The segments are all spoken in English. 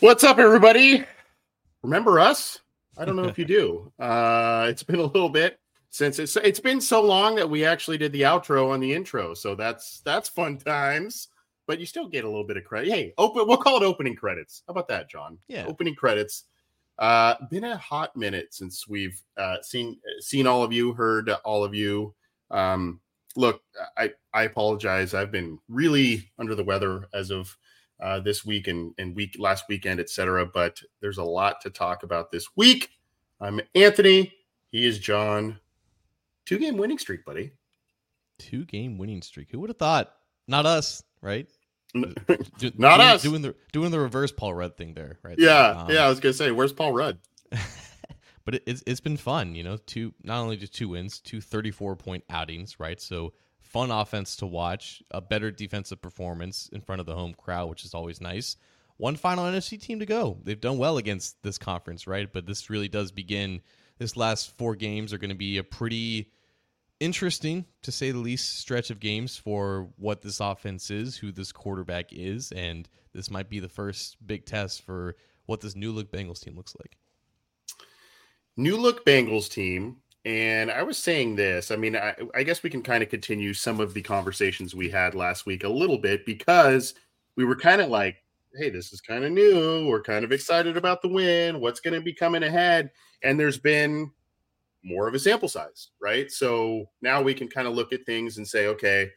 What's up, everybody? Remember us? I don't know if you do. Uh, it's been a little bit since it's it's been so long that we actually did the outro on the intro, so that's that's fun times. But you still get a little bit of credit. Hey, open. We'll call it opening credits. How about that, John? Yeah. opening credits. Uh, been a hot minute since we've uh, seen seen all of you, heard all of you. Um, look, I I apologize. I've been really under the weather as of uh, this week and, and week last weekend, etc. But there's a lot to talk about this week. I'm Anthony. He is John. Two game winning streak, buddy. Two game winning streak. Who would have thought? Not us, right? Do- Not doing, us. Doing the doing the reverse Paul Rudd thing there, right? yeah, there. Um, yeah. I was gonna say, where's Paul Rudd? but it, it's it's been fun, you know. Two not only just two wins, two 34 point outings, right? So fun offense to watch, a better defensive performance in front of the home crowd, which is always nice. One final NFC team to go. They've done well against this conference, right? But this really does begin. This last four games are going to be a pretty interesting, to say the least, stretch of games for what this offense is, who this quarterback is, and this might be the first big test for what this new look Bengals team looks like. New look Bengals team. And I was saying this. I mean, I, I guess we can kind of continue some of the conversations we had last week a little bit because we were kind of like, hey, this is kind of new. We're kind of excited about the win. What's going to be coming ahead? And there's been more of a sample size, right? So now we can kind of look at things and say, okay,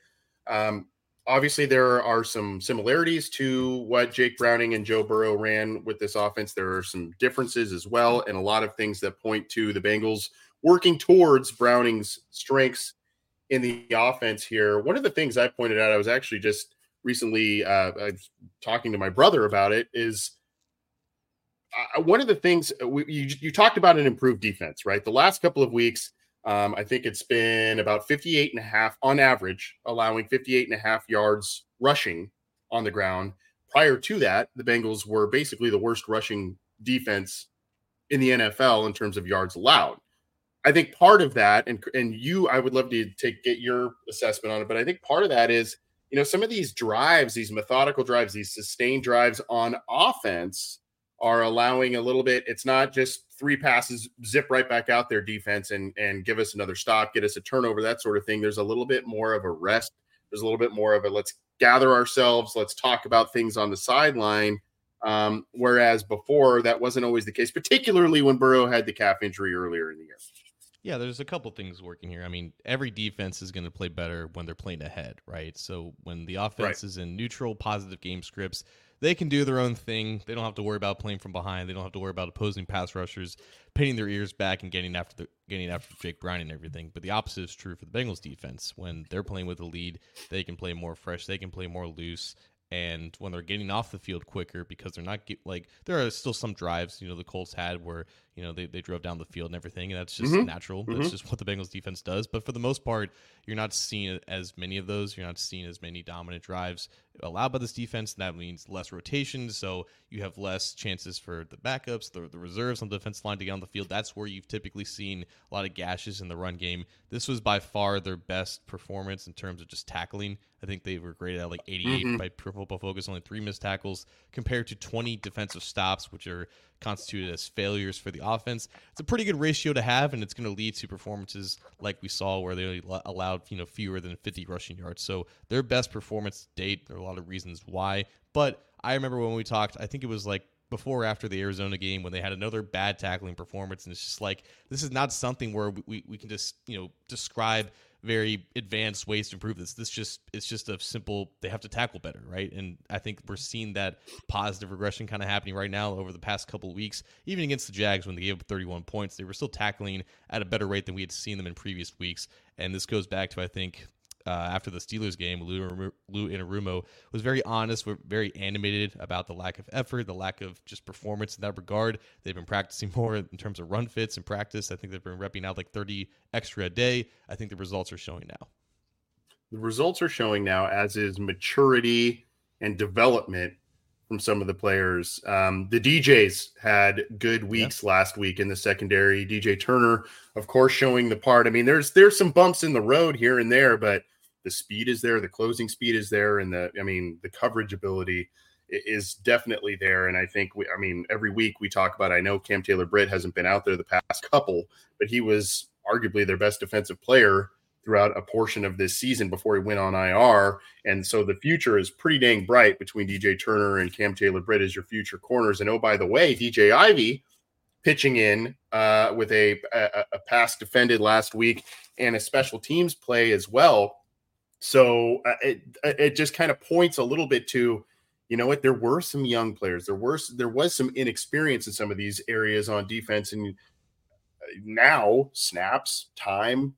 um, obviously there are some similarities to what Jake Browning and Joe Burrow ran with this offense. There are some differences as well, and a lot of things that point to the Bengals working towards Browning's strengths in the offense here. One of the things I pointed out, I was actually just recently uh, talking to my brother about it, is uh, one of the things we, you, you talked about an improved defense, right? The last couple of weeks, um, I think it's been about 58 and a half on average, allowing 58 and a half yards rushing on the ground. Prior to that, the Bengals were basically the worst rushing defense in the NFL in terms of yards allowed. I think part of that, and and you, I would love to take get your assessment on it, but I think part of that is, you know, some of these drives, these methodical drives, these sustained drives on offense are allowing a little bit. It's not just three passes, zip right back out there, defense, and and give us another stop, get us a turnover, that sort of thing. There's a little bit more of a rest. There's a little bit more of a let's gather ourselves, let's talk about things on the sideline. Um, whereas before that wasn't always the case, particularly when Burrow had the calf injury earlier in the year. Yeah, there's a couple things working here. I mean, every defense is going to play better when they're playing ahead, right? So when the offense Right. is in neutral, positive game scripts, they can do their own thing. They don't have to worry about playing from behind. They don't have to worry about opposing pass rushers pinning their ears back and getting after the getting after Jake Brown and everything. But the opposite is true for the Bengals defense. When they're playing with a lead, they can play more fresh. They can play more loose and when they're getting off the field quicker because they're not get, like there are still some drives you know the Colts had where you know they, they drove down the field and everything and that's just mm-hmm. natural. Mm-hmm. that's just what the Bengals defense does. But for the most part you're not seeing as many of those. You're not seeing as many dominant drives allowed by this defense and that means less rotation so you have less chances for the backups the, the reserves on the defense line to get on the field. That's where you've typically seen a lot of gashes in the run game. This was by far their best performance in terms of just tackling. I think they were graded at like 88 mm-hmm. by Pro Football Focus, only three missed tackles compared to 20 defensive stops, which are constituted as failures for the offense. It's a pretty good ratio to have, and it's going to lead to performances like we saw where they allowed you know fewer than 50 rushing yards. So their best performance to date. There are a lot of reasons why, but I remember when we talked. I think it was like before or after the Arizona game when they had another bad tackling performance, and it's just like this is not something where we, we can just you know describe very advanced ways to improve this. This just it's just a simple they have to tackle better, right? And I think we're seeing that positive regression kind of happening right now over the past couple of weeks. Even against the Jags when they gave up 31 points, they were still tackling at a better rate than we had seen them in previous weeks. And this goes back to I think uh, after the Steelers game, Lou, Lou Anarumo was very honest, very animated about the lack of effort, the lack of just performance in that regard. They've been practicing more in terms of run fits and practice. I think they've been repping out like 30 extra a day. I think the results are showing now. The results are showing now, as is maturity and development from some of the players. Um, the DJs had good weeks yeah. last week in the secondary. DJ Turner, of course, showing the part. I mean, there's there's some bumps in the road here and there, but the speed is there, the closing speed is there, and the I mean the coverage ability is definitely there. And I think we, I mean, every week we talk about. I know Cam Taylor Britt hasn't been out there the past couple, but he was arguably their best defensive player throughout a portion of this season before he went on IR. And so the future is pretty dang bright between DJ Turner and Cam Taylor Britt as your future corners. And oh, by the way, DJ Ivey pitching in uh, with a, a, a pass defended last week and a special teams play as well. So uh, it it just kind of points a little bit to, you know what, there were some young players. There were there was some inexperience in some of these areas on defense, and uh, now snaps, time,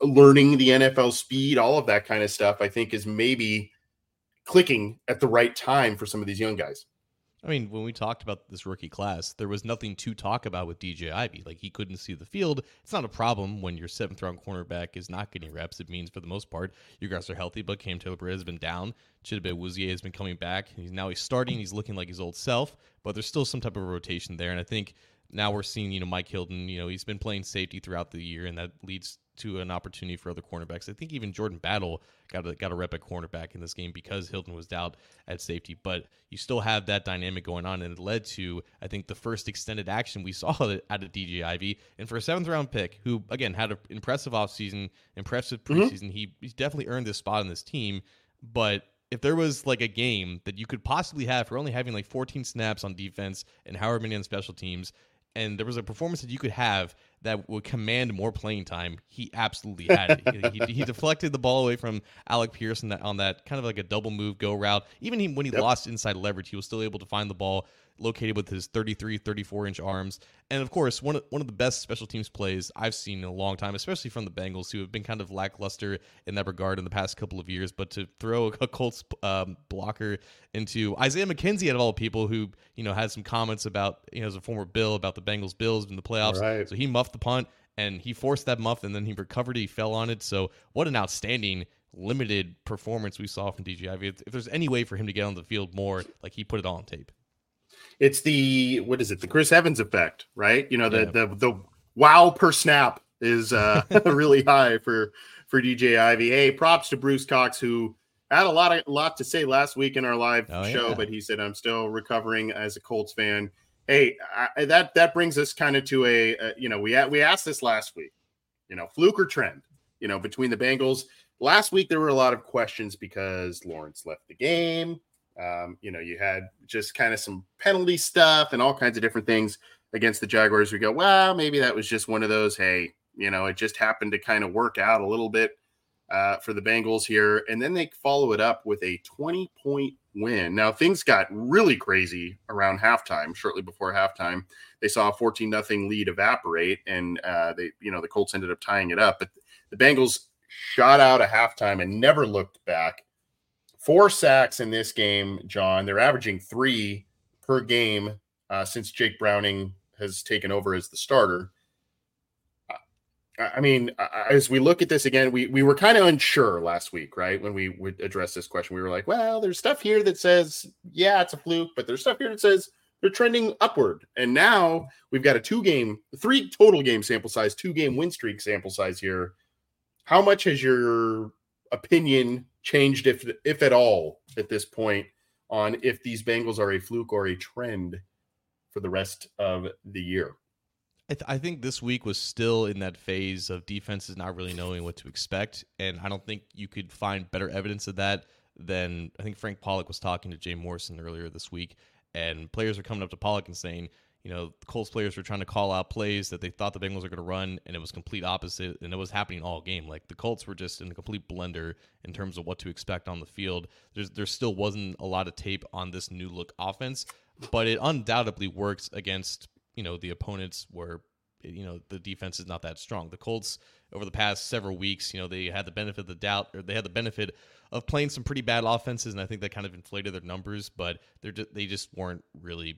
learning the NFL speed, all of that kind of stuff. I think is maybe clicking at the right time for some of these young guys. I mean, when we talked about this rookie class, there was nothing to talk about with DJ Ivey. Like he couldn't see the field. It's not a problem when your seventh round cornerback is not getting reps. It means for the most part your guys are healthy. But Cam Taylor has been down. Chidobe Awuzie has been coming back. He's now he's starting. He's looking like his old self. But there's still some type of rotation there. And I think now we're seeing you know Mike Hilton. You know he's been playing safety throughout the year, and that leads to an opportunity for other cornerbacks. I think even Jordan Battle got a, got a rep at cornerback in this game because Hilton was out at safety. But you still have that dynamic going on, and it led to I think the first extended action we saw out of DJ Ivey, And for a seventh round pick, who again had an impressive offseason, impressive mm-hmm. preseason, mm-hmm. he he's definitely earned this spot on this team. But if there was like a game that you could possibly have for only having like 14 snaps on defense and however many on special teams, and there was a performance that you could have that would command more playing time, he absolutely had it. he, he, deflected the ball away from Alec Pierce on that, on that kind of like a double move go route. Even he, when he yep. lost inside leverage, he was still able to find the ball located with his 33, 34 inch arms. And of course, one of, one of the best special teams plays I've seen in a long time, especially from the Bengals, who have been kind of lackluster in that regard in the past couple of years. But to throw a Colts um, blocker into Isaiah McKenzie, out of all people, who you know had some comments about you know as a former Bill about the Bengals Bills in the playoffs. Right. So he muffed the punt and he forced that muff, and then he recovered. He fell on it. So what an outstanding limited performance we saw from DJ If, if there's any way for him to get on the field more, like he put it all on tape it's the what is it? The Chris Evans effect, right? You know, the yeah. the the wow per snap is uh really high for for DJ Ivey. Hey, props to Bruce Cox who had a lot of lot to say last week in our live oh, show, yeah. but he said I'm still recovering as a Colts fan. Hey, I, that that brings us kind of to a, a you know we we asked this last week, you know, fluke or trend, you know, between the Bengals. Last week there were a lot of questions because Lawrence left the game. Um, you know, you had just kind of some penalty stuff and all kinds of different things against the Jaguars. We go, well, maybe that was just one of those. Hey, you know, it just happened to kind of work out a little bit uh, for the Bengals here, and then they follow it up with a 20 point win. Now things got really crazy around halftime. Shortly before halftime, they saw a 14 nothing lead evaporate, and uh, they, you know, the Colts ended up tying it up. But the Bengals shot out a halftime and never looked back. Four sacks in this game, John. They're averaging three per game uh, since Jake Browning has taken over as the starter. I mean, as we look at this again, we we were kind of unsure last week, right? When we would address this question, we were like, "Well, there's stuff here that says, yeah, it's a fluke," but there's stuff here that says they're trending upward. And now we've got a two game, three total game sample size, two game win streak sample size here. How much has your opinion changed, if if at all, at this point, on if these Bengals are a fluke or a trend for the rest of the year? I, th- I, think this week was still in that phase of defenses not really knowing what to expect, and I don't think you could find better evidence of that than I think Frank Pollack was talking to Jay Morrison earlier this week, and players are coming up to Pollack and saying, you know, the Colts players were trying to call out plays that they thought the Bengals were going to run, and it was complete opposite, and it was happening all game. Like the Colts were just in a complete blender in terms of what to expect on the field. There's there still wasn't a lot of tape on this new look offense, but it undoubtedly works against you know the opponents where you know the defense is not that strong. The Colts over the past several weeks, you know, they had the benefit of the doubt, or they had the benefit of playing some pretty bad offenses, and I think that kind of inflated their numbers. But they're just, they just weren't really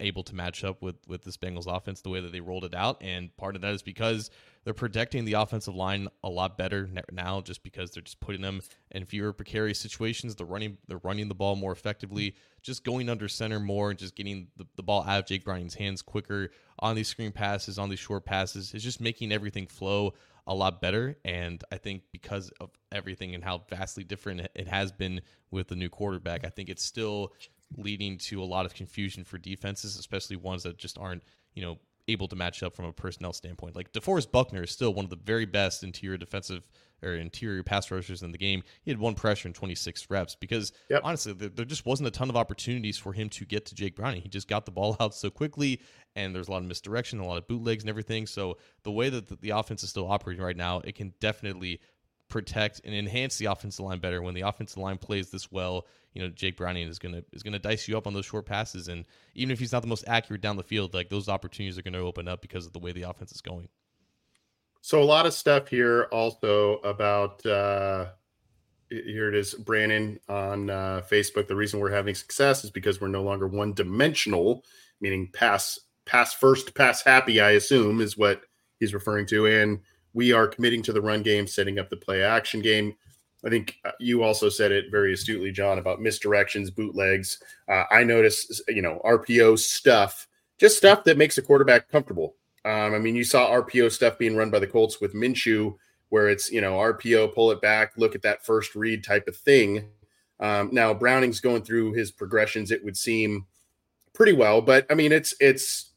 able to match up with with this Bengals offense the way that they rolled it out, and part of that is because they're protecting the offensive line a lot better now, just because they're just putting them in fewer precarious situations. They're running they're running the ball more effectively, just going under center more, and just getting the, the ball out of Jake Browning's hands quicker on these screen passes, on these short passes. It's just making everything flow a lot better. And I think because of everything and how vastly different it has been with the new quarterback, I think it's still leading to a lot of confusion for defenses, especially ones that just aren't, you know, able to match up from a personnel standpoint. Like DeForest Buckner is still one of the very best interior defensive or interior pass rushers in the game. He had one pressure in 26 reps because yep. honestly, there, there, just wasn't a ton of opportunities for him to get to Jake Browning. He just got the ball out so quickly, and there's a lot of misdirection, a lot of bootlegs, and everything. So the way that the, the offense is still operating right now, it can definitely protect and enhance the offensive line better when the offensive line plays this well you know Jake Browning is gonna is gonna dice you up on those short passes, and even if he's not the most accurate down the field, like those opportunities are gonna open up because of the way the offense is going. So a lot of stuff here also about uh, here it is, Brandon on uh, Facebook. The reason we're having success is because we're no longer one dimensional, meaning pass pass first, pass happy. I assume is what he's referring to, and we are committing to the run game, setting up the play action game. I think uh, you also said it very astutely, John, about misdirections, bootlegs. Uh, I notice, you know, RPO stuff, just stuff that makes a quarterback comfortable. Um, I mean, you saw RPO stuff being run by the Colts with Minshew, where it's, you know, RPO, pull it back, look at that first read type of thing. Um, now Browning's going through his progressions, it would seem pretty well, but I mean, it's, it's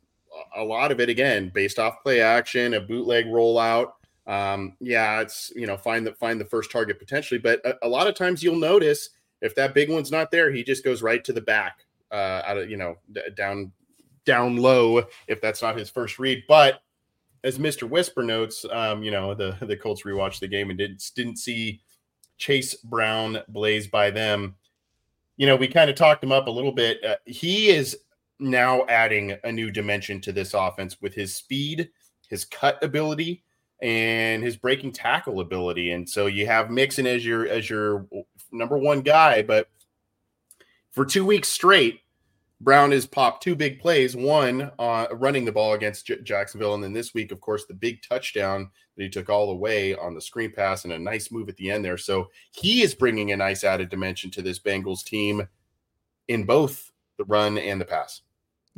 a lot of it again based off play action, a bootleg rollout um, yeah, it's you know find the find the first target potentially, but a, a, lot of times you'll notice if that big one's not there, he just goes right to the back, uh, out of you know d- down down low if that's not his first read. But as Mister Whisper notes, um, you know the the Colts rewatched the game and didn't didn't see Chase Brown blaze by them. You know, we kind of talked him up a little bit. Uh, he is now adding a new dimension to this offense with his speed, his cut ability and his breaking tackle ability. And so you have Mixon as your as your number one guy, but for two weeks straight, Brown has popped two big plays. One uh, running the ball against J- Jacksonville, and then this week, of course, the big touchdown that he took all the way on the screen pass and a nice move at the end there. So he is bringing a nice added dimension to this Bengals team in both the run and the pass.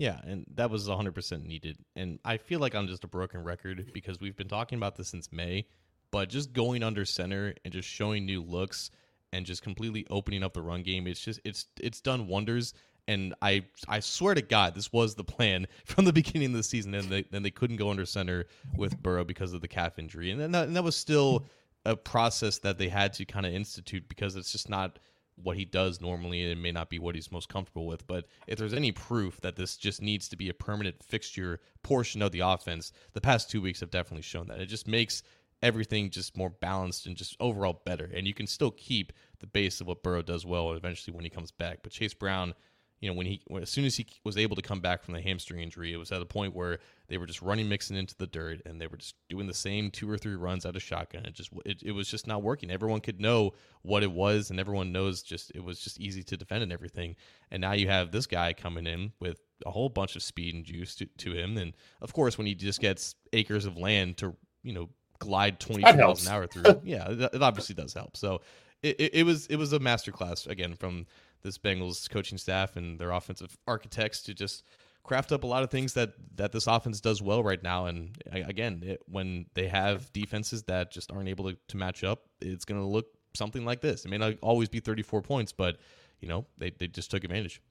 Yeah, and that was 100% needed. And I feel like I'm just a broken record because we've been talking about this since May, but just going under center and just showing new looks and just completely opening up the run game, it's just it's it's done wonders. And I I swear to God, this was the plan from the beginning of the season, and they, then they couldn't go under center with Burrow because of the calf injury, and that, and that was still a process that they had to kind of institute because it's just not what he does normally it may not be what he's most comfortable with but if there's any proof that this just needs to be a permanent fixture portion of the offense the past two weeks have definitely shown that it just makes everything just more balanced and just overall better. And you can still keep the base of what Burrow does well eventually when he comes back. But Chase Brown, you know, when he when, as soon as he was able to come back from the hamstring injury, it was at a point where they were just running Mixon into the dirt and they were just doing the same two or three runs out of shotgun. It just it, it was just not working. Everyone could know what it was, and everyone knows just it was just easy to defend and everything. And now you have this guy coming in with a whole bunch of speed and juice to, to him, and of course when he just gets acres of land to you know glide 20 miles an hour through. yeah, it obviously does help. So it, it, it, was it was a masterclass again from this Bengals coaching staff and their offensive architects to just craft up a lot of things that that this offense does well right now. And again, it, when they have defenses that just aren't able to, to match up, it's going to look something like this. It may not always be 34 points, but you know they they just took advantage.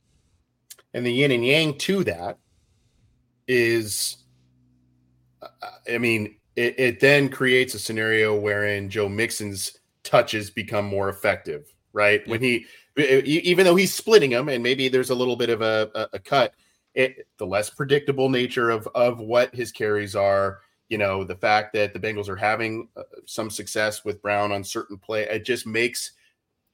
And the yin and yang to that is, I mean, it, it then creates a scenario wherein Joe Mixon's touches become more effective, right? When he, even though he's splitting them, and maybe there's a little bit of a, a, a cut, it, the less predictable nature of of what his carries are, you know, the fact that the Bengals are having uh, some success with Brown on certain play, it just makes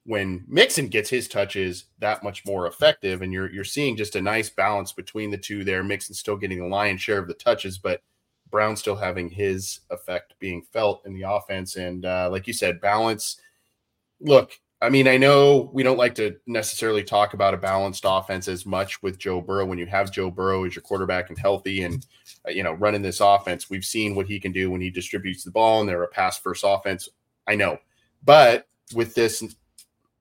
when Mixon gets his touches that much more effective, and you're you're seeing just a nice balance between the two there. Mixon still getting the lion's share of the touches, but Brown still having his effect being felt in the offense. And uh, like you said, balance. Look, I mean, I know we don't like to necessarily talk about a balanced offense as much with Joe Burrow. When you have Joe Burrow as your quarterback and healthy and, uh, you know, running this offense, we've seen what he can do when he distributes the ball and they're a pass first offense. I know. But with this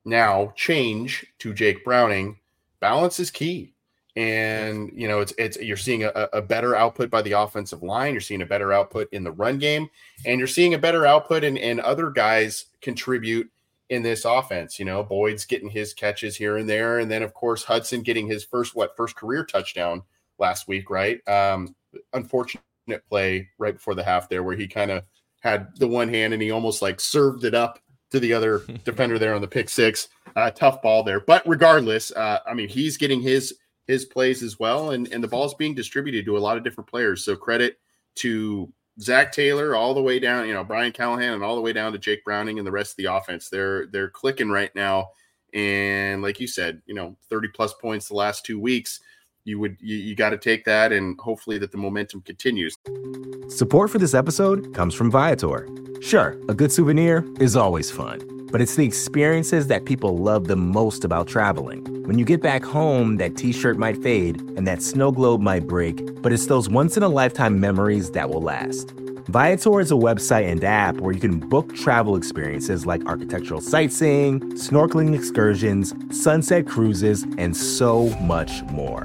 now change to Jake Browning, balance is key and you know it's it's you're seeing a, a, better output by the offensive line you're seeing a better output in the run game and you're seeing a better output and, and other guys contribute in this offense you know boyd's getting his catches here and there and then of course hudson getting his first what first career touchdown last week right um unfortunate play right before the half there where he kind of had the one hand and he almost like served it up to the other defender there on the pick six uh, tough ball there but regardless uh, i mean he's getting his his plays as well. And, and the ball's being distributed to a lot of different players. So credit to Zac Taylor all the way down, you know, Brian Callahan and all the way down to Jake Browning and the rest of the offense. They're they're clicking right now. And like you said, you know, 30 plus points the last two weeks. You would you, you got to take that and hopefully that the momentum continues. Support for this episode comes from Viator. Sure, a good souvenir is always fun but it's the experiences that people love the most about traveling. When you get back home, that t shirt might fade and that snow globe might break, but it's those once in a lifetime memories that will last. Viator is a website and app where you can book travel experiences like architectural sightseeing, snorkeling excursions, sunset cruises, and so much more.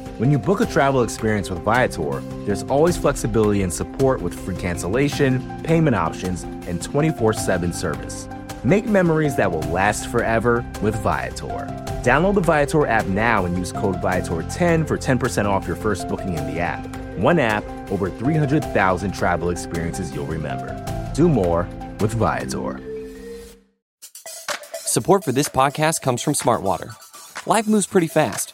When you book a travel experience with Viator, there's always flexibility and support with free cancellation, payment options, and 24 7 service. Make memories that will last forever with Viator. Download the Viator app now and use code Viator10 for 10% off your first booking in the app. One app, over 300,000 travel experiences you'll remember. Do more with Viator. Support for this podcast comes from Smartwater. Life moves pretty fast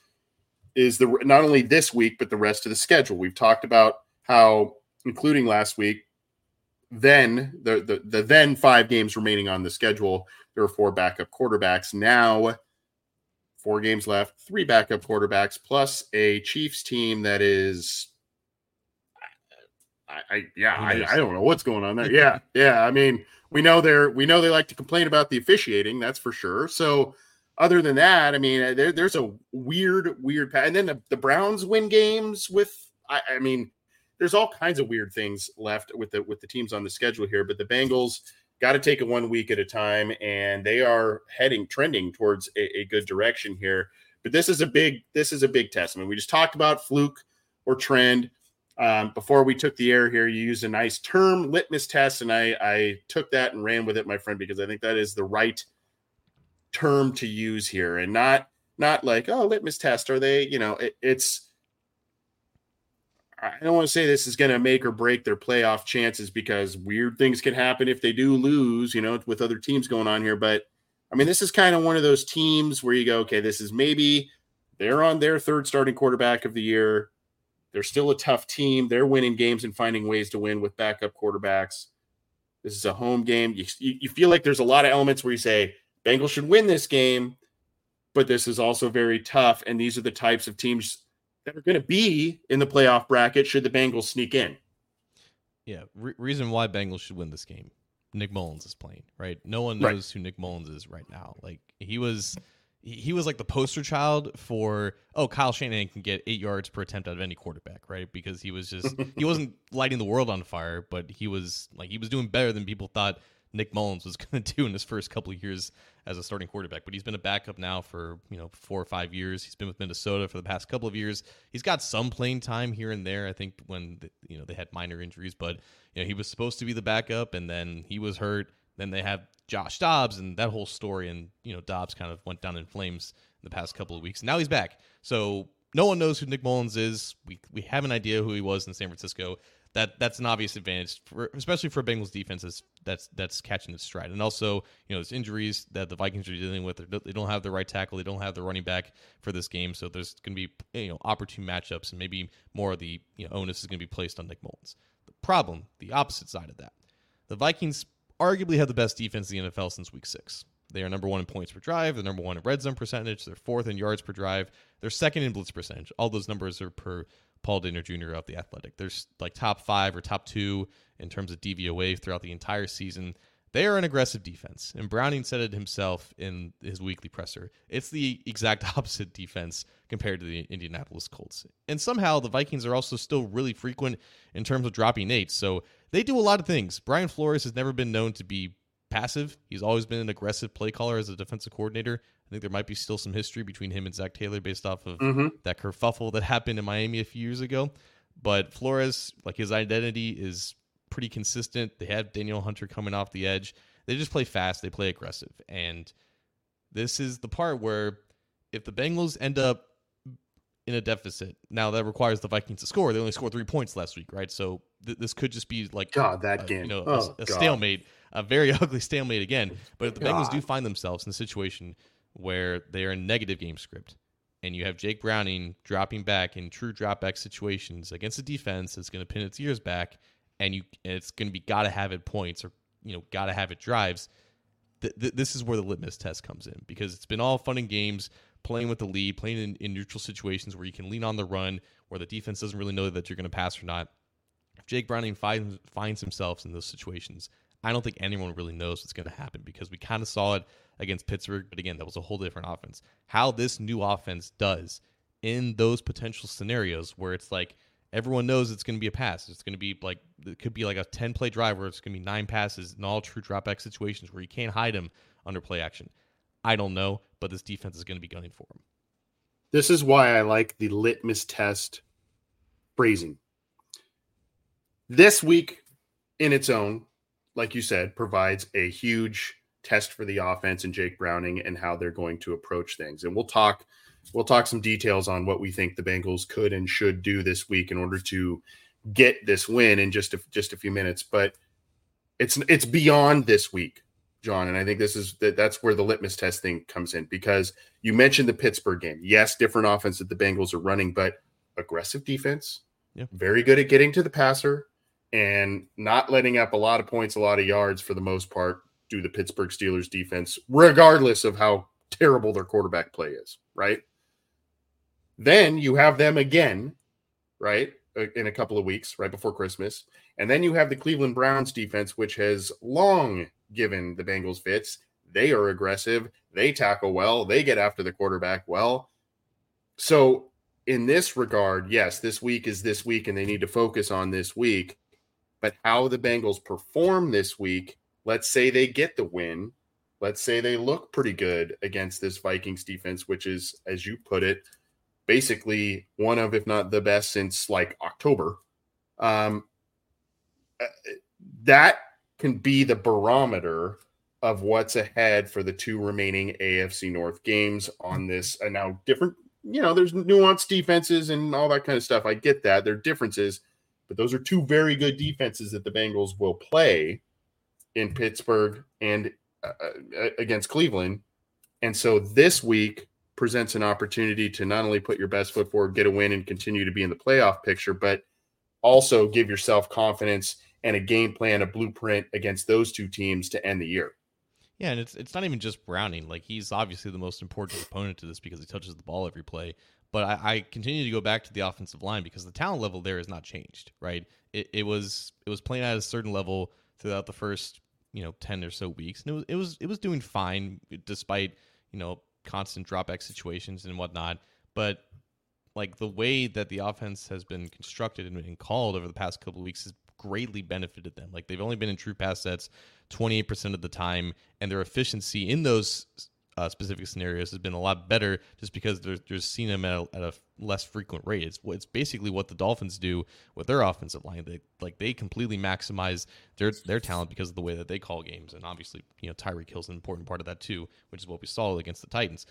is the not only this week but the rest of the schedule. We've talked about how, including last week, then the the, the then five games remaining on the schedule. There are four backup quarterbacks now. Four games left, three backup quarterbacks, plus a Chiefs team that is I, I, yeah, I, I, don't know what's going on there. Yeah, yeah. I mean, we know they're we know they like to complain about the officiating, that's for sure. So other than that, I mean, uh, there, there's a weird, weird, and then the, the Browns win games with, I, I mean, there's all kinds of weird things left with the with the teams on the schedule here, but the Bengals got to take it one week at a time, and they are heading trending towards a, a, good direction here. But this is a big this is a big test. I mean, we just talked about fluke or trend. Um, before we took the air here, you used a nice term litmus test, and I, I took that and ran with it, my friend, because I think that is the right term to use here, and not not like oh litmus test. Are they you know it, it's I don't want to say this is going to make or break their playoff chances because weird things can happen if they do lose, you know, with other teams going on here. But I mean, this is kind of one of those teams where you go, okay, this is maybe they're on their third starting quarterback of the year. They're still a tough team. They're winning games and finding ways to win with backup quarterbacks. This is a home game. You, you feel like there's a lot of elements where you say Bengals should win this game, but this is also very tough. And these are the types of teams that are going to be in the playoff bracket should the Bengals sneak in. Yeah, re- reason why Bengals should win this game. Nick Mullens is playing, right? No one knows right. who Nick Mullens is right now. Like he was he was like the poster child for oh Kyle Shanahan can get 8 yards per attempt out of any quarterback, right? Because he was just he wasn't lighting the world on fire, but he was like he was doing better than people thought Nick Mullins was going to do in his first couple of years as a starting quarterback. But he's been a backup now for you know four or five years. He's been with Minnesota for the past couple of years. He's got some playing time here and there. I think when the, you know they had minor injuries, but you know he was supposed to be the backup, and then he was hurt. Then they have Josh Dobbs and that whole story, and you know Dobbs kind of went down in flames in the past couple of weeks. Now he's back, so no one knows who Nick Mullens is. We we have an idea who he was in San Francisco that that's an obvious advantage, for, especially for Bengals defenses that's, that's catching its stride. And also, you know, there's injuries that the Vikings are dealing with. They don't have the right tackle. They don't have the running back for this game. So there's going to be you know opportune matchups, and maybe more of the you know onus is going to be placed on Nick Mullens. The problem, the opposite side of that, the Vikings arguably have the best defense in the NFL since Week Six. They are number one in points per drive. They're number one in red zone percentage. They're fourth in yards per drive. They're second in blitz percentage. All those numbers are per Paul Dehner Jr. of the Athletic. There's like top five or top two in terms of DVOA throughout the entire season. They are an aggressive defense, and Browning said it himself in his weekly presser. It's the exact opposite defense compared to the Indianapolis Colts. And somehow the Vikings are also still really frequent in terms of dropping eight. So they do a lot of things. Brian Flores has never been known to be passive. He's always been an aggressive play caller as a defensive coordinator. I think there might be still some history between him and Zac Taylor based off of mm-hmm. that kerfuffle that happened in Miami a few years ago. But Flores, like his identity is pretty consistent. They have Danielle Hunter coming off the edge. They just play fast, they play aggressive. And this is the part where if the Bengals end up in a deficit, now that requires the Vikings to score. They only scored three points last week, right? So th- this could just be like God that game, you know, oh, a, a stalemate a very ugly stalemate again. But if the God. Bengals do find themselves in a situation where they are in negative game script, and you have Jake Browning dropping back in true drop back situations against a defense that's going to pin its ears back, and you and it's going to be got to have it points or you know got to have it drives. Th- th- this is where the litmus test comes in because it's been all fun and games playing with the lead, playing in, in neutral situations where you can lean on the run, where the defense doesn't really know that you're going to pass or not. If Jake Browning finds finds himself in those situations, I don't think anyone really knows what's going to happen because we kind of saw it against Pittsburgh, but again, that was a whole different offense. How this new offense does in those potential scenarios where it's like everyone knows it's going to be a pass. It's going to be like it could be like a 10 play drive where it's going to be nine passes in all true drop back situations where you can't hide them under play action. I don't know, but this defense is going to be gunning for him. This is why I like the litmus test phrasing. This week in its own, like you said, provides a huge test for the offense and Jake Browning and how they're going to approach things. And we'll talk we'll talk some details on what we think the Bengals could and should do this week in order to get this win in just a, just a few minutes. But it's it's beyond this week, John, and I think this is that that's where the litmus test thing comes in because you mentioned the Pittsburgh game. Yes, different offense that the Bengals are running, but aggressive defense, yeah. very good at getting to the passer, and not letting up a lot of points, a lot of yards for the most part, do the Pittsburgh Steelers defense, regardless of how terrible their quarterback play is, right? Then you have them again, right? Uh, in a couple of weeks, right before Christmas. And then you have the Cleveland Browns defense, which has long given the Bengals fits. They are aggressive. They tackle well. They get after the quarterback well. So, in this regard, yes, this week is this week, and they need to focus on this week. But how the Bengals perform this week, let's say they get the win. Let's say they look pretty good against this Vikings defense, which is, as you put it, basically one of, if not the best since like October. Um, uh, that can be the barometer of what's ahead for the two remaining AFC North games on this. And now, different, you know, there's nuanced defenses and all that kind of stuff. I get that. There are differences, but those are two very good defenses that the Bengals will play in Pittsburgh and uh, uh against Cleveland. And so this week presents an opportunity to not only put your best foot forward, get a win, and continue to be in the playoff picture, but also give yourself confidence and a game plan, a blueprint against those two teams to end the year. Yeah, and it's it's not even just Browning. Like he's obviously the most important opponent to this because he touches the ball every play. But I, I continue to go back to the offensive line because the talent level there has not changed. Right? It, it was it was playing at a certain level throughout the first you know ten or so weeks, and it was it was it was doing fine despite you know constant dropback situations and whatnot. But like the way that the offense has been constructed and, and called over the past couple of weeks has greatly benefited them. Like they've only been in true pass sets 28% of the time, and their efficiency in those uh, specific scenarios has been a lot better just because they're, they're seeing them at a, at a less frequent rate. It's, it's basically what the Dolphins do with their offensive line. They like they completely maximize their their talent because of the way that they call games, and obviously you know Tyreek Hill's an important part of that too, which is what we saw against the Titans.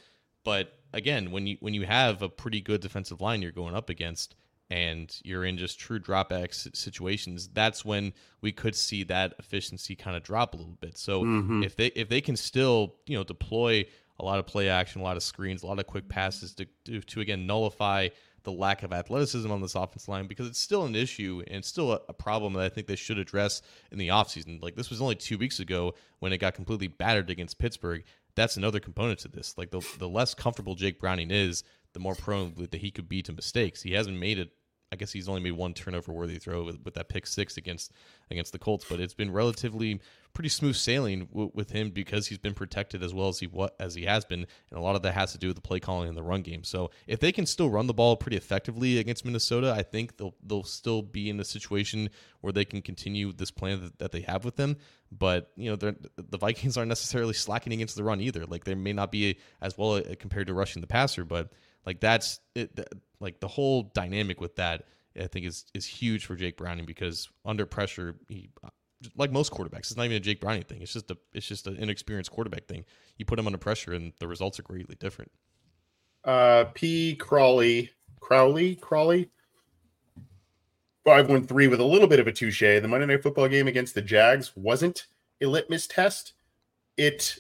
But again, when you when you have a pretty good defensive line you're going up against, and you're in just true dropback situations, that's when we could see that efficiency kind of drop a little bit. So mm-hmm. if they if they can still you know deploy a lot of play action, a lot of screens, a lot of quick passes to to, to again nullify the lack of athleticism on this offense line because it's still an issue and still a, a, problem that I think they should address in the offseason. Like this was only two weeks ago when it got completely battered against Pittsburgh. That's another component to this. Like the the less comfortable Jake Browning is, the more prone that he could be to mistakes. He hasn't made it I guess he's only made one turnover worthy throw with, with that pick six against against the Colts, but it's been relatively pretty smooth sailing w- with him because he's been protected as well as he what as he has been, and a lot of that has to do with the play calling in the run game. So if they can still run the ball pretty effectively against Minnesota, I think they'll they'll still be in a situation where they can continue this plan that, that they have with them. But you know the Vikings aren't necessarily slacking against the run either. Like they may not be as well uh, compared to rushing the passer, but like that's it like the whole dynamic with that, I think is is huge for Jake Browning because under pressure, he like most quarterbacks, it's not even a Jake Browning thing. It's just a it's just an inexperienced quarterback thing. You put him under pressure, and the results are greatly different. Uh, P. Crawley, Crowley, Crawley, five one three with a little bit of a touche. The Monday Night Football game against the Jags wasn't a litmus test. It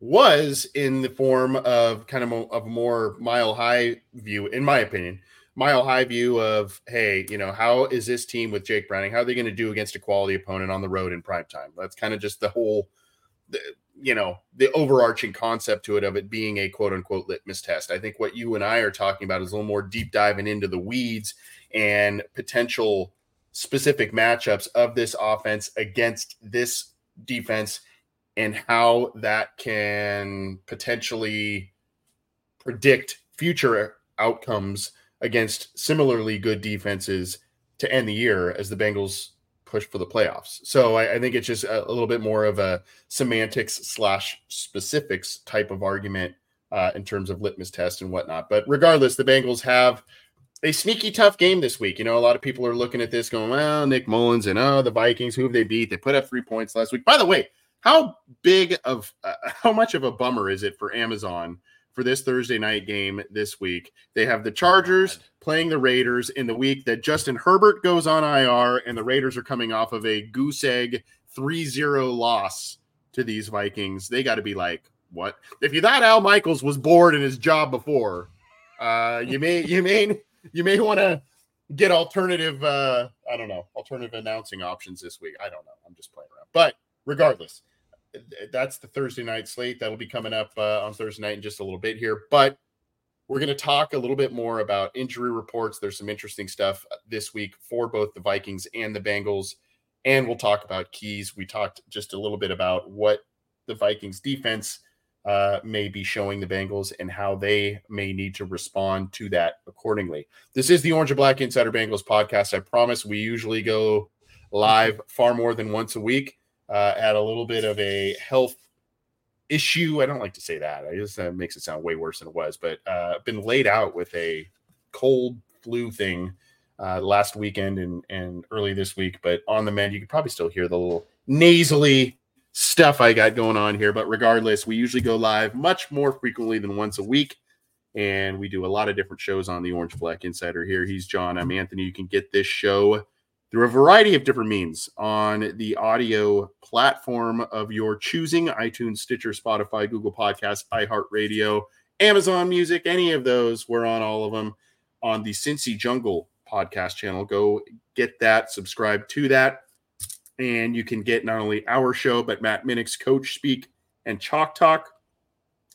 was in the form of kind of a, of a more mile high view, in my opinion, mile high view of, hey, you know, how is this team with Jake Browning? How are they going to do against a quality opponent on the road in prime time? That's kind of just the whole, the, you know, the overarching concept to it of it being a quote unquote litmus test. I think what you and I are talking about is a little more deep diving into the weeds and potential specific matchups of this offense against this defense and how that can potentially predict future outcomes against similarly good defenses to end the year as the Bengals push for the playoffs. So I, I think it's just a, a, little bit more of a semantics slash specifics type of argument uh, in terms of litmus test and whatnot. But regardless, the Bengals have a sneaky tough game this week. You know, a lot of people are looking at this going, well, Nick Mullens and oh, the Vikings, who have they beat? They put up three points last week. By the way, how big of uh, how much of a bummer is it for Amazon for this Thursday night game this week? They have the Chargers playing the Raiders in the week that Justin Herbert goes on IR and the Raiders are coming off of a goose egg 3-0 loss to these Vikings. They got to be like, what? If you thought Al Michaels was bored in his job before, uh, you may you may you may want to get alternative uh I don't know, alternative announcing options this week. I don't know. I'm just playing around. But regardless, that's the Thursday night slate that'll be coming up uh, on Thursday night in just a little bit here. But we're going to talk a little bit more about injury reports. There's some interesting stuff uh, this week for both the Vikings and the Bengals. And we'll talk about keys. We talked just a little bit about what the Vikings defense uh, may be showing the Bengals and how they may need to respond to that accordingly. This is the Orange and Black Insider Bengals podcast. I promise we usually go live far more than once a week. Uh, at a little bit of a health issue. I don't like to say that. I just uh, makes it sound way worse than it was. But uh, been laid out with a cold flu thing uh, last weekend and and early this week. But on the mend, you could probably still hear the little nasally stuff I got going on here. But regardless, we usually go live much more frequently than once a week. And we do a lot of different shows on the Orange Black Insider here. He's John. I'm Anthony. You can get this show through a variety of different means on the audio platform of your choosing iTunes, Stitcher, Spotify, Google Podcasts, iHeartRadio, Amazon Music, any of those. We're on all of them on the Cincy Jungle podcast channel. Go get that, subscribe to that. And you can get not only our show, but Matt Minich's Coach Speak and Chalk Talk,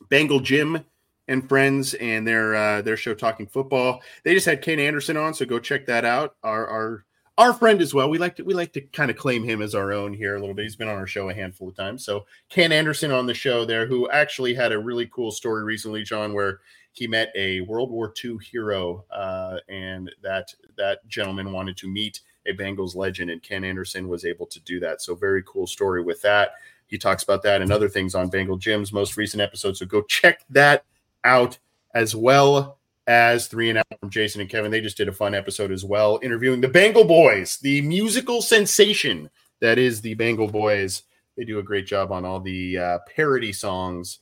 Bengal Jim and friends and their uh, their show talking football. They just had Ken Anderson on, so go check that out. Our our our friend as well. We like to we like to kind of claim him as our own here a little bit. He's been on our show a handful of times. So Ken Anderson on the show there, who actually had a really cool story recently, John, where he met a World War II hero, uh, and that that gentleman wanted to meet a Bengals legend, and Ken Anderson was able to do that. So very cool story with that. He talks about that and other things on Bengal Jim's most recent episode. So go check that out as well as three and out from Jason and Kevin. They just did a fun episode as well, interviewing the Bengal Boys, the musical sensation that is the Bengal Boys. They do a great job on all the uh, parody songs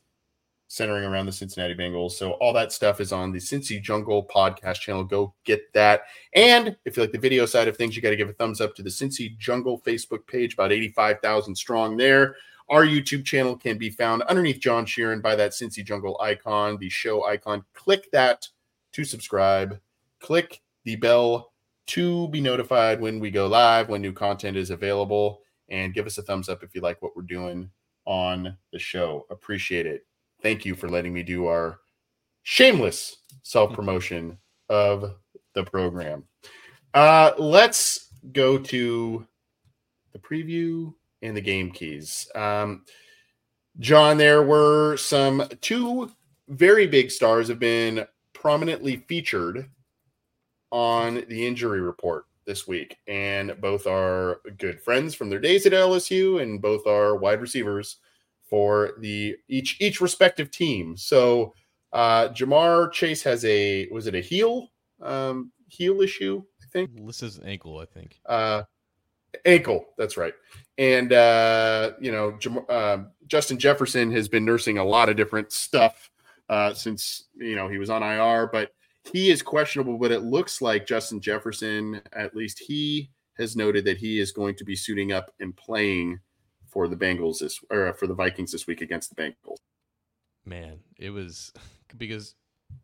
centering around the Cincinnati Bengals. So all that stuff is on the Cincy Jungle podcast channel. Go get that. And if you like the video side of things, you got to give a thumbs up to the Cincy Jungle Facebook page, about 85,000 strong there. Our YouTube channel can be found underneath John Sheeran by that Cincy Jungle icon, the show icon. Click that to subscribe. Click the bell to be notified when we go live, when new content is available, and give us a thumbs up if you like what we're doing on the show. Appreciate it. Thank you for letting me do our shameless self promotion of the program. Uh, let's go to the preview and the game keys. Um, John, there were some two very big stars have been prominently featured on the injury report this week, and both are good friends from their days at LSU, and both are wide receivers for the each each respective team. So uh Ja'Marr Chase has a was it a heel um heel issue, I think. This is ankle, I think. Uh ankle, that's right. And uh you know, Jam- uh, Justin Jefferson has been nursing a lot of different stuff uh, since you know he was on IR, but he is questionable. But it looks like Justin Jefferson, at least he has noted that he is going to be suiting up and playing for the Bengals this or for the Vikings this week against the Bengals. Man, it was because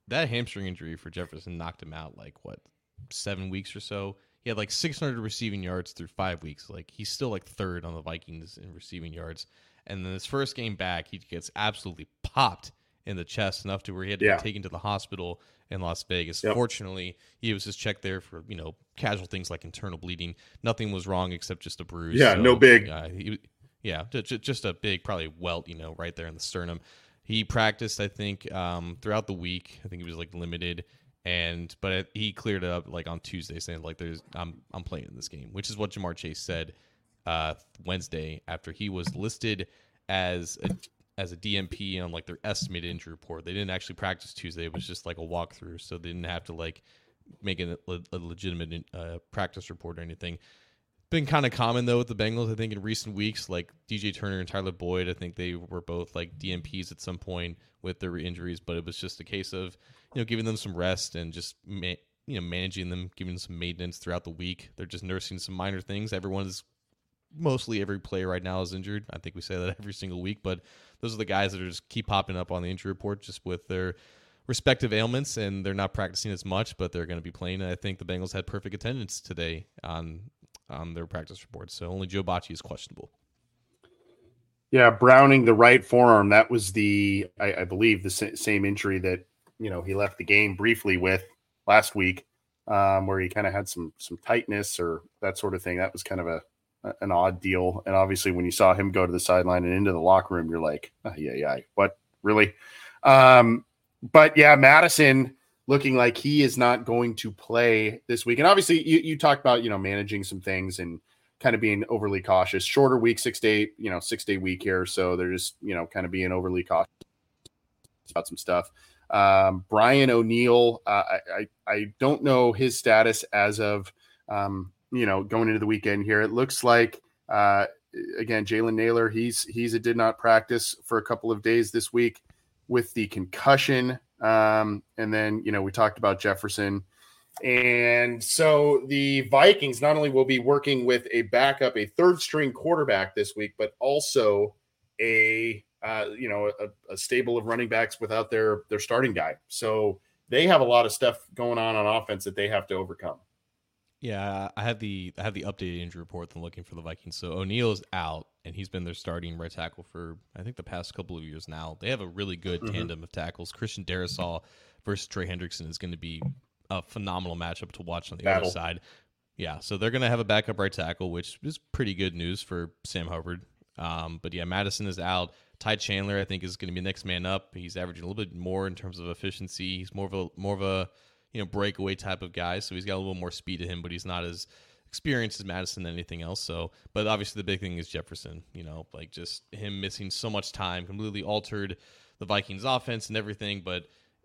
that hamstring injury for Jefferson knocked him out like what seven weeks or so. He had like 600 receiving yards through five weeks. Like he's still like third on the Vikings in receiving yards. And then his first game back, he gets absolutely popped in the chest enough to where he had to yeah. be taken to the hospital in Las Vegas. Yep. Fortunately, he was just checked there for you know casual things like internal bleeding. Nothing was wrong except just a bruise. Yeah, so, no big. Uh, he, yeah, just a big probably welt, you know, right there in the sternum. He practiced, I think, um, throughout the week. I think he was like limited, and but it, he cleared it up like on Tuesday, saying like, "There's I'm I'm playing in this game," which is what Ja'Marr Chase said uh, Wednesday after he was listed as a as a DNP on like their estimated injury report. They didn't actually practice Tuesday; it was just like a walkthrough, so they didn't have to like make a, a legitimate uh, practice report or anything. Been kind of common though with the Bengals. I think in recent weeks, like DJ Turner and Tyler Boyd, I think they were both like DNPs at some point with their injuries, but it was just a case of you know giving them some rest and just ma- you know managing them, giving them some maintenance throughout the week. They're just nursing some minor things. Everyone's mostly every player right now is injured. I think we say that every single week, but those are the guys that are just keep popping up on the injury report just with their respective ailments and they're not practicing as much, but they're going to be playing. I think the Bengals had perfect attendance today on on their practice report. So only Joe Bachie is questionable. Yeah, Browning the right forearm. That was the I, I believe the same injury that you know he left the game briefly with last week, um, where he kind of had some some tightness or that sort of thing. That was kind of a an odd deal. And obviously, when you saw him go to the sideline and into the locker room, you're like, oh, yeah, yeah, what really? Um, but yeah, Mattison looking like he is not going to play this week. And obviously, you, you talked about you know managing some things and kind of being overly cautious. Shorter week, six day, you know, six day week here, so they're just you know kind of being overly cautious about some stuff. Um, Brian O'Neill, uh, I, I, I don't know his status as of um, you know going into the weekend here. It looks like uh, again Jalen Nailor he's he's a did not practice for a couple of days this week with the concussion. Um, and then you know we talked about Jefferson. And so the Vikings not only will be working with a backup, a third string quarterback this week, but also a uh, you know a, a, stable of running backs without their their starting guy. So they have a lot of stuff going on on offense that they have to overcome. Yeah, I have the I have the updated injury report. I'm looking for the Vikings. So O'Neill is out, and he's been their starting right tackle for I think the past couple of years now. They have a really good mm-hmm. tandem of tackles. Christian Darrisaw versus Trey Hendrickson is going to be a phenomenal matchup to watch on the Battle. other side. Yeah, so they're going to have a backup right tackle, which is pretty good news for Sam Hubbard. Um, but yeah, Mattison is out. Ty Chandler, I think, is going to be next man up. He's averaging a little bit more in terms of efficiency. He's more of a more of a you know breakaway type of guy, so he's got a little more speed to him, but he's not as experienced as Mattison than anything else. So, but obviously the big thing is Jefferson. You know, like just him missing so much time completely altered the Vikings' offense and everything. But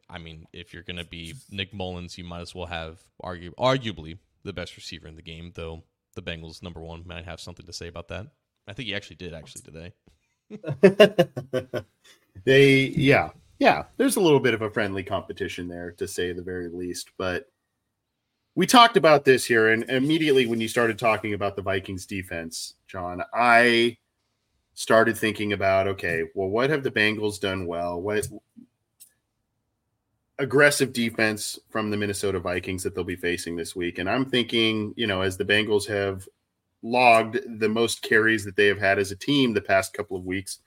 I mean, if you're going to be Nick Mullens, you might as well have arguably the best receiver in the game, though the Bengals number one might have something to say about that. I think he actually did actually today. they, yeah, yeah. There's a little bit of a friendly competition there, to say the very least. But we talked about this here, and immediately when you started talking about the Vikings defense, John, I started thinking about okay, well, what have the Bengals done well? What aggressive defense from the Minnesota Vikings that they'll be facing this week? And I'm thinking, you know, as the Bengals have logged the most carries that they have had as a team the past couple of weeks.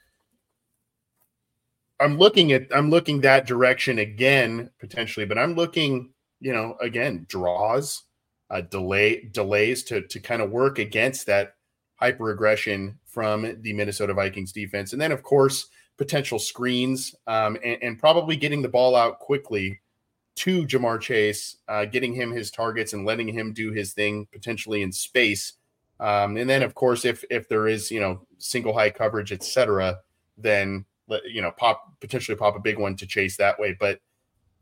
I'm looking at I'm looking that direction again potentially, but I'm looking, you know, again draws, uh, delay delays to to kind of work against that hyper aggression from the Minnesota Vikings defense, and then of course potential screens um, and, and, probably getting the ball out quickly to Ja'Marr Chase, uh, getting him his targets and letting him do his thing potentially in space um, and then, of course, if if there is you know single high coverage, etc., then you know pop potentially pop a big one to chase that way. But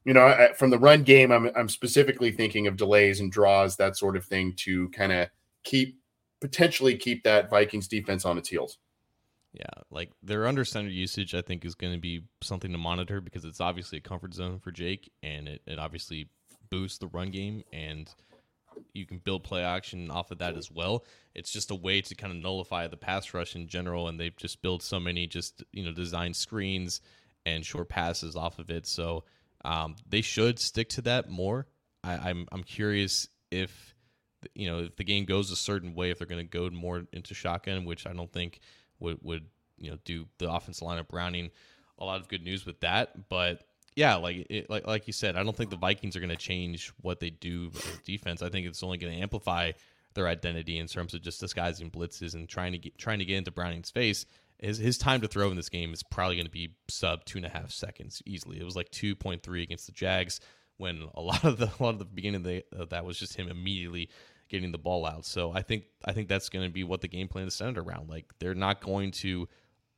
you know, from the run game, I'm I'm specifically thinking of delays and draws, that sort of thing, to kind of keep potentially keep that Vikings defense on its heels. Yeah, like their under center usage, I think, is going to be something to monitor because it's obviously a comfort zone for Jake, and it, it obviously boosts the run game and you can build play action off of that as well. It's just a way to kind of nullify the pass rush in general, and they've just built so many just you know design screens and short passes off of it. So um, they should stick to that more. I, I'm I'm curious if you know if the game goes a certain way, if they're going to go more into shotgun, which I don't think would would you know do the offensive line of Browning a lot of good news with that, but yeah, like it, like like you said, I don't think the Vikings are going to change what they do defense. I think it's only going to amplify their identity in terms of just disguising blitzes and trying to get trying to get into Browning's face. His his time to throw in this game is probably going to be sub two and a half seconds easily. It was like two point three against the Jags when a lot of the a lot of the beginning of the, that was just him immediately getting the ball out. So I think I think that's going to be what the game plan is centered around. Like they're not going to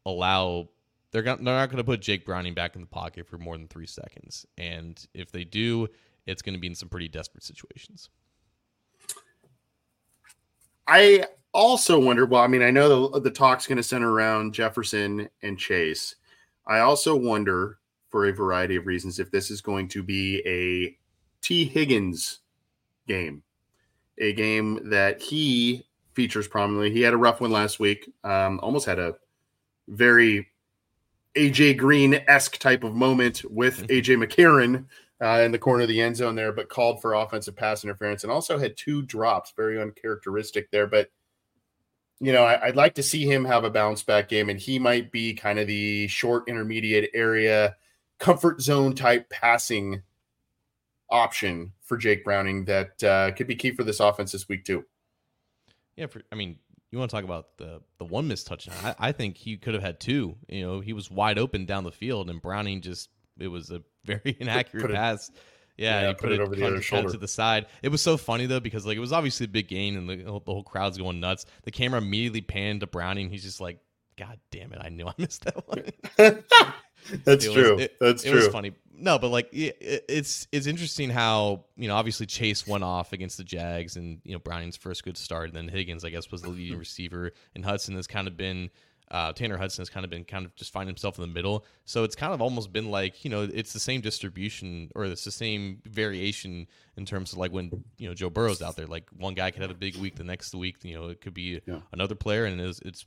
allow they're, they're not going to put Jake Browning back in the pocket for more than three seconds. And if they do, it's going to be in some pretty desperate situations. I also wonder. Well, I mean, I know the, the talk's going to center around Jefferson and Chase. I also wonder, for a variety of reasons, if this is going to be a Tee Higgins game, a game that he features prominently. He had a rough one last week. Um, almost had a very AJ Green esque type of moment with mm-hmm. AJ McCarron uh, in the corner of the end zone there, but called for offensive pass interference and also had two drops, very uncharacteristic there. But you know, I, would like to see him have a bounce back game, and he might be kind of the short intermediate area comfort zone type passing option for Jake Browning that uh, could be key for this offense this week too. Yeah, for, I mean, you want to talk about the the one missed touchdown? I, I think he could have had two. You know, he was wide open down the field, and Browning just it was a very inaccurate it, pass. Yeah, yeah he put, it, over the other shoulder to the side. It was so funny though because like it was obviously a big gain, and the, the whole crowd's going nuts. The camera immediately panned to Browning. He's just like, "God damn it! I knew I missed that one." That's it true. Was, it, That's it true. was funny. No, but like it, it's it's interesting how you know obviously Chase went off against the Jags and you know Browning's first good start, and then Higgins I guess was the leading receiver, and Hudson has kind of been uh, Tanner Hudson has kind of been kind of just finding himself in the middle. So it's kind of almost been like you know it's the same distribution or it's the same variation in terms of like when you know Joe Burrow's out there. Like one guy could have a big week, the next week you know it could be Yeah. another player, and it's, it's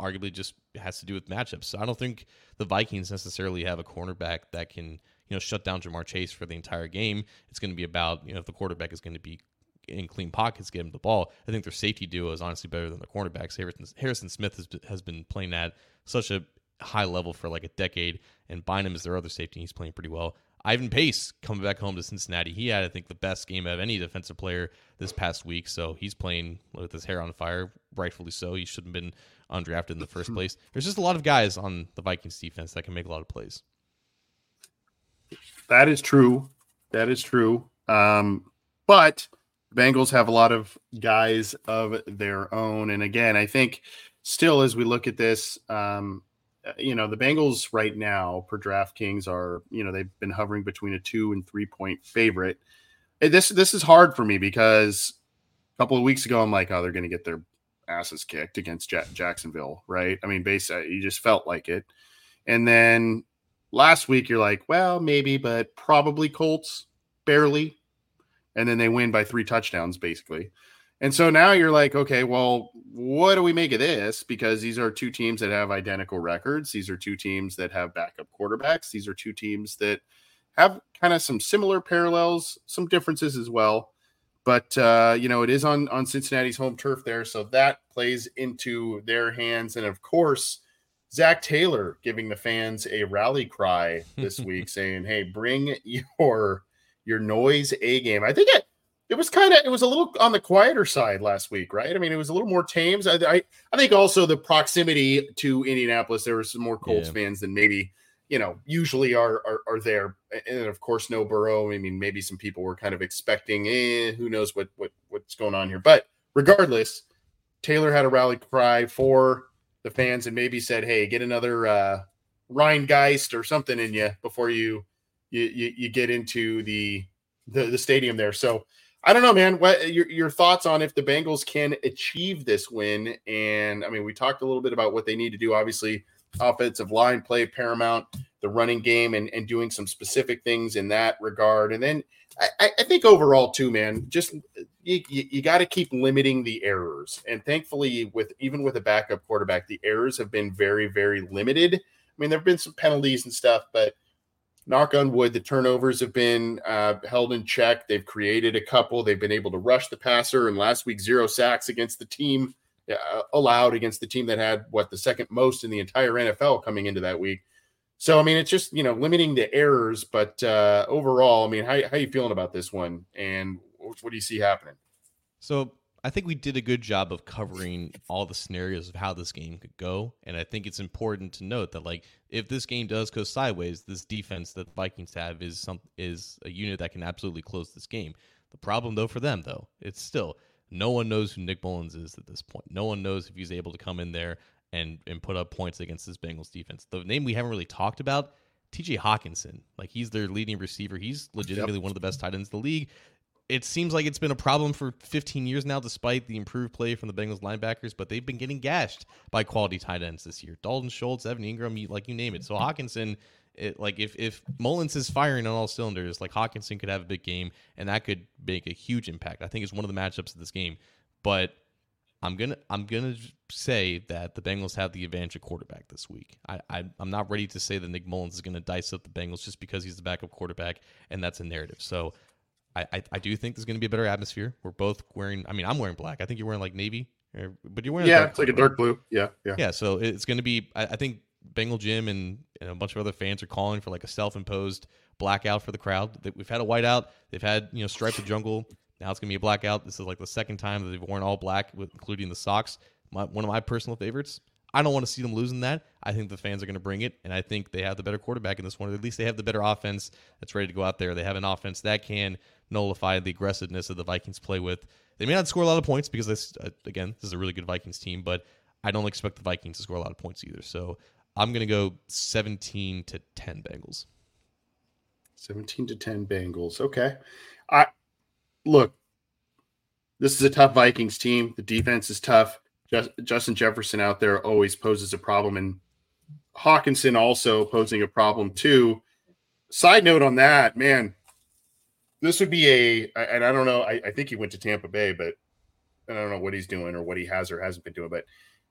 arguably just has to do with matchups. So I don't think the Vikings necessarily have a cornerback that can you know shut down Ja'Marr Chase for the entire game. It's going to be about you know if the quarterback is going to be in clean pockets, get him the ball. I think their safety duo is honestly better than the cornerbacks. Harrison, Harrison Smith has, has been playing at such a high level for like a decade, and Bynum is their other safety. And he's playing pretty well. Ivan Pace coming back home to Cincinnati. He had, I think, the best game of any defensive player this past week. So he's playing with his hair on fire, rightfully so. He shouldn't have been undrafted in the first place. There's just a lot of guys on the Vikings defense that can make a lot of plays. That is true. That is true. Um, but Bengals have a lot of guys of their own. And again, I think still as we look at this, um, you know, the Bengals right now per DraftKings are, you know, they've been hovering between a two and three point favorite. This this is hard for me because a couple of weeks ago I'm like, oh, they're going to get their asses kicked against Jacksonville, right? I mean, basically, you just felt like it. And then last week you're like, well, maybe, but probably Colts, barely. And then they win by three touchdowns, basically. And so now you're like, okay, well, what do we make of this? Because these are two teams that have identical records. These are two teams that have backup quarterbacks. These are two teams that have kind of some similar parallels, some differences as well. But uh, you know, it is on on Cincinnati's home turf there, so that plays into their hands. And of course, Zac Taylor giving the fans a rally cry this week, saying, "Hey, bring your your noise A game." I think it it was kind of it was a little on the quieter side last week, right? I mean, it was a little more tame. I I, I think also the proximity to Indianapolis, there were some more Colts Yeah. fans than maybe you know usually are, are are there, and of course no Burrow. I mean, maybe some people were kind of expecting, eh, who knows what what what's going on here, but regardless, Taylor had a rally cry for the fans and maybe said, "Hey, get another uh, Rhinegeist or something in you before you you you, you get into the, the the stadium there." So I don't know, man. What your your thoughts on if the Bengals can achieve this win? And I mean, we talked a little bit about what they need to do. Obviously, offensive line play paramount, the running game, and and doing some specific things in that regard. And then I- I, think overall too, man, just you, you, you got to keep limiting the errors. And thankfully, with even with a backup quarterback, the errors have been very, very limited. I mean, there have been some penalties and stuff, but knock on wood, the turnovers have been uh, held in check. They've created a couple. They've been able to rush the passer. And last week, zero sacks against the team uh, allowed against the team that had what the second most in the entire NFL coming into that week. So I mean, it's just you know limiting the errors, but uh, overall, I mean, how how you feeling about this one, and what do you see happening? So I think we did a good job of covering all the scenarios of how this game could go, and I think it's important to note that like if this game does go sideways, this defense that the Vikings have is some is a unit that can absolutely close this game. The problem though for them though, it's still no one knows who Nick Mullens is at this point. No one knows if he's able to come in there and and put up points against this Bengals defense. The name we haven't really talked about, TJ Hockenson. Like he's their leading receiver. He's legitimately one of the best tight ends in the league it seems like it's been a problem for 15 years now, despite the improved play from the Bengals linebackers. But they've been getting gashed by quality tight ends this year. Dalton Schultz, Evan Engram, you, like you name it. So Hockenson, it, like if if Mullens is firing on all cylinders, like Hawkinson could have a big game, and that could make a huge impact. I think it's one of the matchups of this game. But I'm gonna I'm gonna say that the Bengals have the advantage of quarterback this week. I, I I'm not ready to say that Nick Mullens is gonna dice up the Bengals just because he's the backup quarterback, and that's a narrative. So. I, I, I do think there's going to be a better atmosphere. We're both wearing. I mean, I'm wearing black. I think you're wearing like navy, or, but you're wearing Yeah, it's like a dark blue. Yeah, yeah. Yeah, so it's going to be. I, I think Bengal Jim and, and a bunch of other fans are calling for like a self-imposed blackout for the crowd. We've had a whiteout. They've had you know stripe the jungle. Now it's going to be a blackout. This is like the second time that they've worn all black, including the socks. my, one of my personal favorites. I don't want to see them losing that. I think the fans are going to bring it, and I think they have the better quarterback in this one. At least they have the better offense that's ready to go out there. They have an offense that can nullify the aggressiveness that the Vikings play with. They may not score a lot of points because this, uh, again, this is a really good Vikings team, but I don't expect the Vikings to score a lot of points either. So I'm going to go 17 to 10 Bengals. 17 to 10 Bengals. Okay. I look, this is a tough Vikings team. The defense is tough. Just, Justin Jefferson out there always poses a problem, and Hockenson also posing a problem too. Side note on that, man, this would be a, and I don't know, I, I think he went to Tampa Bay, but I don't know what he's doing or what he has or hasn't been doing, but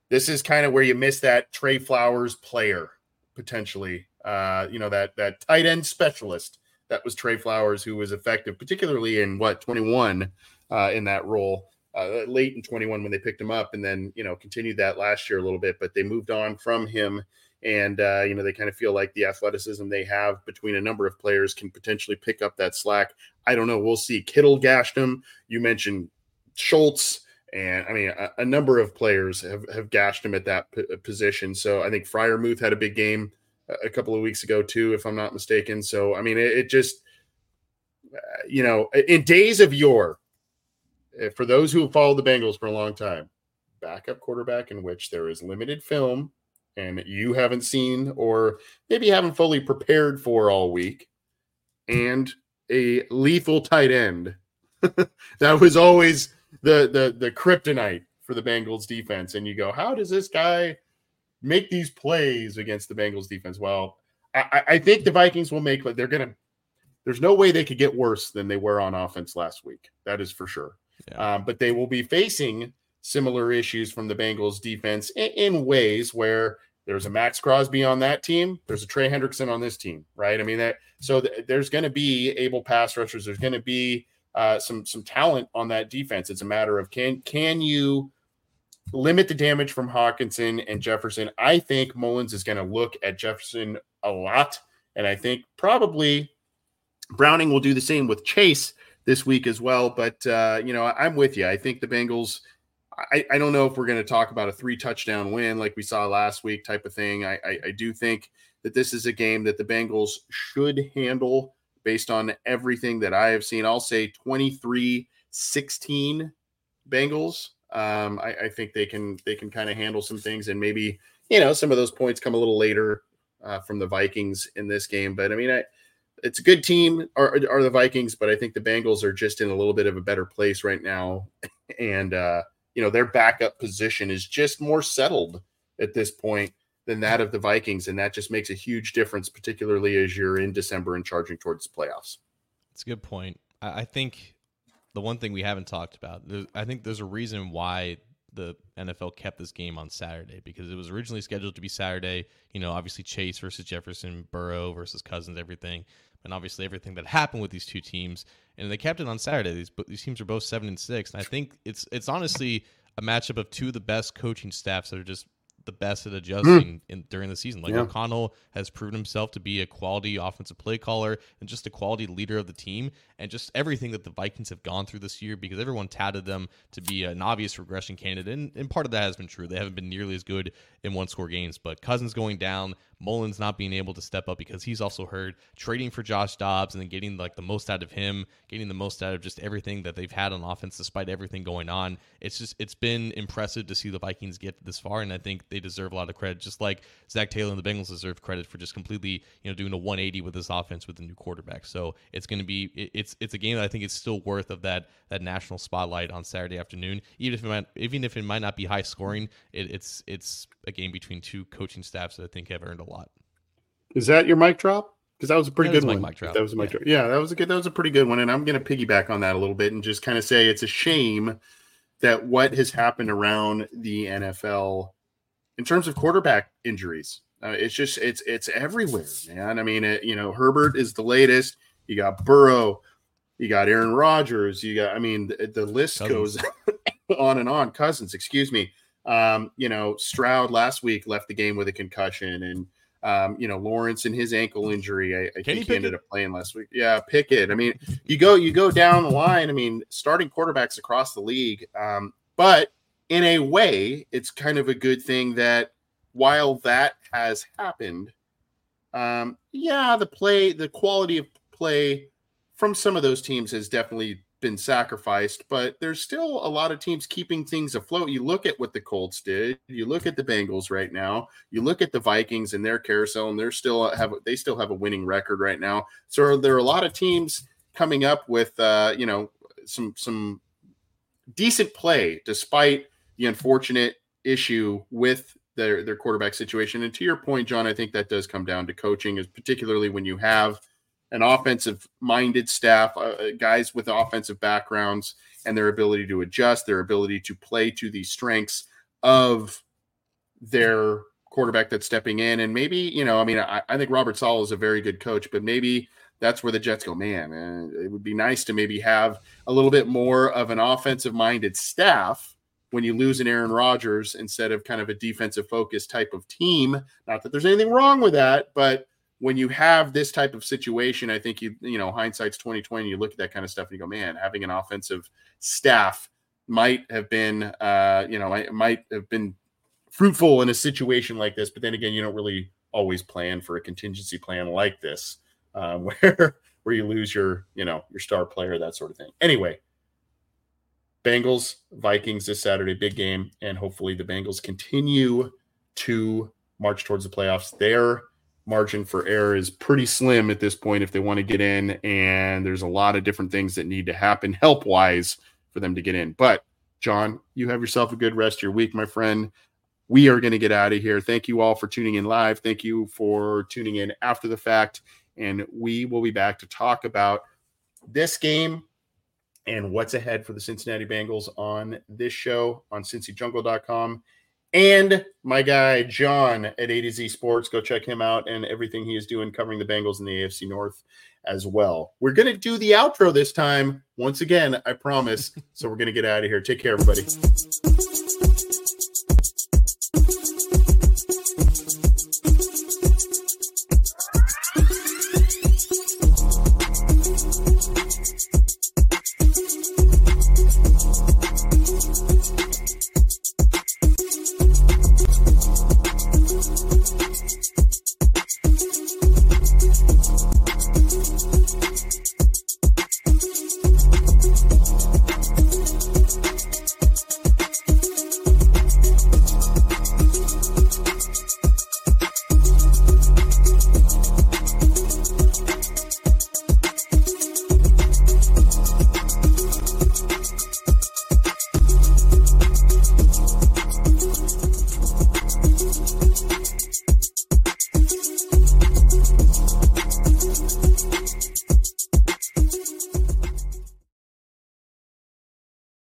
this is kind of where you miss that Tre Flowers player potentially. Uh, you know that that tight end specialist that was Tre Flowers, who was effective, particularly in what 21 uh, in that role, uh, late in 21 when they picked him up, and then you know continued that last year a little bit, but they moved on from him. And uh, you know they kind of feel like the athleticism they have between a number of players can potentially pick up that slack. I don't know. We'll see. Kittle gashed him. You mentioned Schultz and I mean a, a, number of players have, have gashed him at that p- position. So I think Freiermuth had a big game a couple of weeks ago too, if I'm not mistaken. So I mean, it, it just uh, you know, in days of yore, eh, for those who have followed the Bengals for a long time, backup quarterback in which there is limited film and you haven't seen or maybe haven't fully prepared for all week, and a lethal tight end. that was always the the the kryptonite for the Bengals defense. And you go, how does this guy make these plays against the Bengals defense? Well, I, I think the Vikings will make. But they're gonna. There's no way they could get worse than they were on offense last week. That is for sure. Yeah. Um, but they will be facing similar issues from the Bengals defense in, in, ways where there's a Maxx Crosby on that team, there's a Trey Hendrickson on this team, right? I mean that. So th- there's going to be able pass rushers. There's going to be uh, some some talent on that defense. It's a matter of can can you limit the damage from Hockenson and Jefferson. I think Mullens is going to look at Jefferson a lot, and I think probably Browning will do the same with Chase this week as well. But uh, you know, I'm with you. I think the Bengals. I, I don't know if we're going to talk about a three touchdown win like we saw last week type of thing. I, I, I do think that this is a game that the Bengals should handle based on everything that I have seen. I'll say 23 16 Bengals. Um, I, I, think they can they can kind of handle some things and maybe you know some of those points come a little later uh, from the Vikings in this game. But I mean, I, it's a good team are, are the Vikings, but I think the Bengals are just in a little bit of a better place right now, and uh, you know their backup position is just more settled at this point than that of the Vikings. And that just makes a huge difference, particularly as you're in December and charging towards the playoffs. That's a good point. I think the one thing we haven't talked about, I think there's a reason why the NFL kept this game on Saturday because it was originally scheduled to be Saturday. You know, obviously Chase versus Jefferson, Burrow versus Cousins, everything, and obviously everything that happened with these two teams. And they kept it on Saturday. These these teams are both seven and six, and I think it's it's honestly a matchup of two of the best coaching staffs that are just the best at adjusting mm. in, during the season. Like yeah. O'Connell has proven himself to be a quality offensive play caller and just a quality leader of the team, and just everything that the Vikings have gone through this year because everyone touted them to be an obvious regression candidate, and, and part of that has been true. They haven't been nearly as good in one score games, but Cousins going down, Mullens not being able to step up because he's also hurt, trading for Josh Dobbs and then getting like the most out of him, getting the most out of just everything that they've had on offense despite everything going on. It's just it's been impressive to see the Vikings get this far, and I think they deserve a lot of credit. Just like Zac Taylor and the Bengals deserve credit for just completely you know doing a 180 with this offense with the new quarterback. So it's going to be it's it's a game that I think is still worth of that that national spotlight on Saturday afternoon, even if it might even if it might not be high scoring. It, it's it's a game between two coaching staffs that I think have earned a lot. Is that your mic drop? Because that was a pretty good one. That was a mic yeah. drop. Yeah, that was a good. That was a pretty good one, and I'm going to piggyback on that a little bit and just kind of say it's a shame that what has happened around the NFL in terms of quarterback injuries. Uh, it's just it's it's everywhere, man. I mean, it, you know, Herbert is the latest. You got Burrow, you got Aaron Rodgers, you got. I mean, the, the list Cousins. goes on and on. Cousins, excuse me. Um, you know, Stroud last week left the game with a concussion, and um, you know, Lawrence and his ankle injury. I, I think he ended up playing last week. Yeah, Pickett. I mean, you go you go down the line. I mean, starting quarterbacks across the league. Um, but in a way, it's kind of a good thing that while that has happened, um, yeah, the play, the quality of play from some of those teams has definitely been sacrificed, but there's still a lot of teams keeping things afloat. You look at what the Colts did, you look at the Bengals right now, you look at the Vikings and their carousel, and they're still have they still have a winning record right now. So there are a lot of teams coming up with uh, you know some some decent play despite the unfortunate issue with their their quarterback situation. And to your point, John, I think that does come down to coaching, is particularly when you have an offensive minded staff, uh, uh, guys with offensive backgrounds, and their ability to adjust, their ability to play to the strengths of their quarterback that's stepping in. And maybe, you know, I mean, I, I think Robert Saleh is a very good coach, but maybe that's where the Jets go, man, uh, it would be nice to maybe have a little bit more of an offensive minded staff when you lose an Aaron Rodgers instead of kind of a defensive focused type of team. Not that there's anything wrong with that, but when you have this type of situation, I think you you know hindsight's twenty twenty. You look at that kind of stuff and you go, man, having an offensive staff might have been uh, you know might have been fruitful in a situation like this. But then again, you don't really always plan for a contingency plan like this, uh, where where you lose your you know your star player, that sort of thing. Anyway, Bengals Vikings this Saturday, big game, and hopefully the Bengals continue to march towards the playoffs. Their margin for error is pretty slim at this point if they want to get in, and there's a lot of different things that need to happen help wise for them to get in. But John, you have yourself a good rest of your week, my friend. We are going to get out of here. Thank you all for tuning in live. Thank you for tuning in after the fact. And we will be back to talk about this game and what's ahead for the Cincinnati Bengals on this show on cincyjungle.com. And my guy, John at A to Z Sports. Go check him out and everything he is doing covering the Bengals in the AFC North as well. We're going to do the outro this time. Once again, I promise. so we're going to get out of here. Take care, everybody.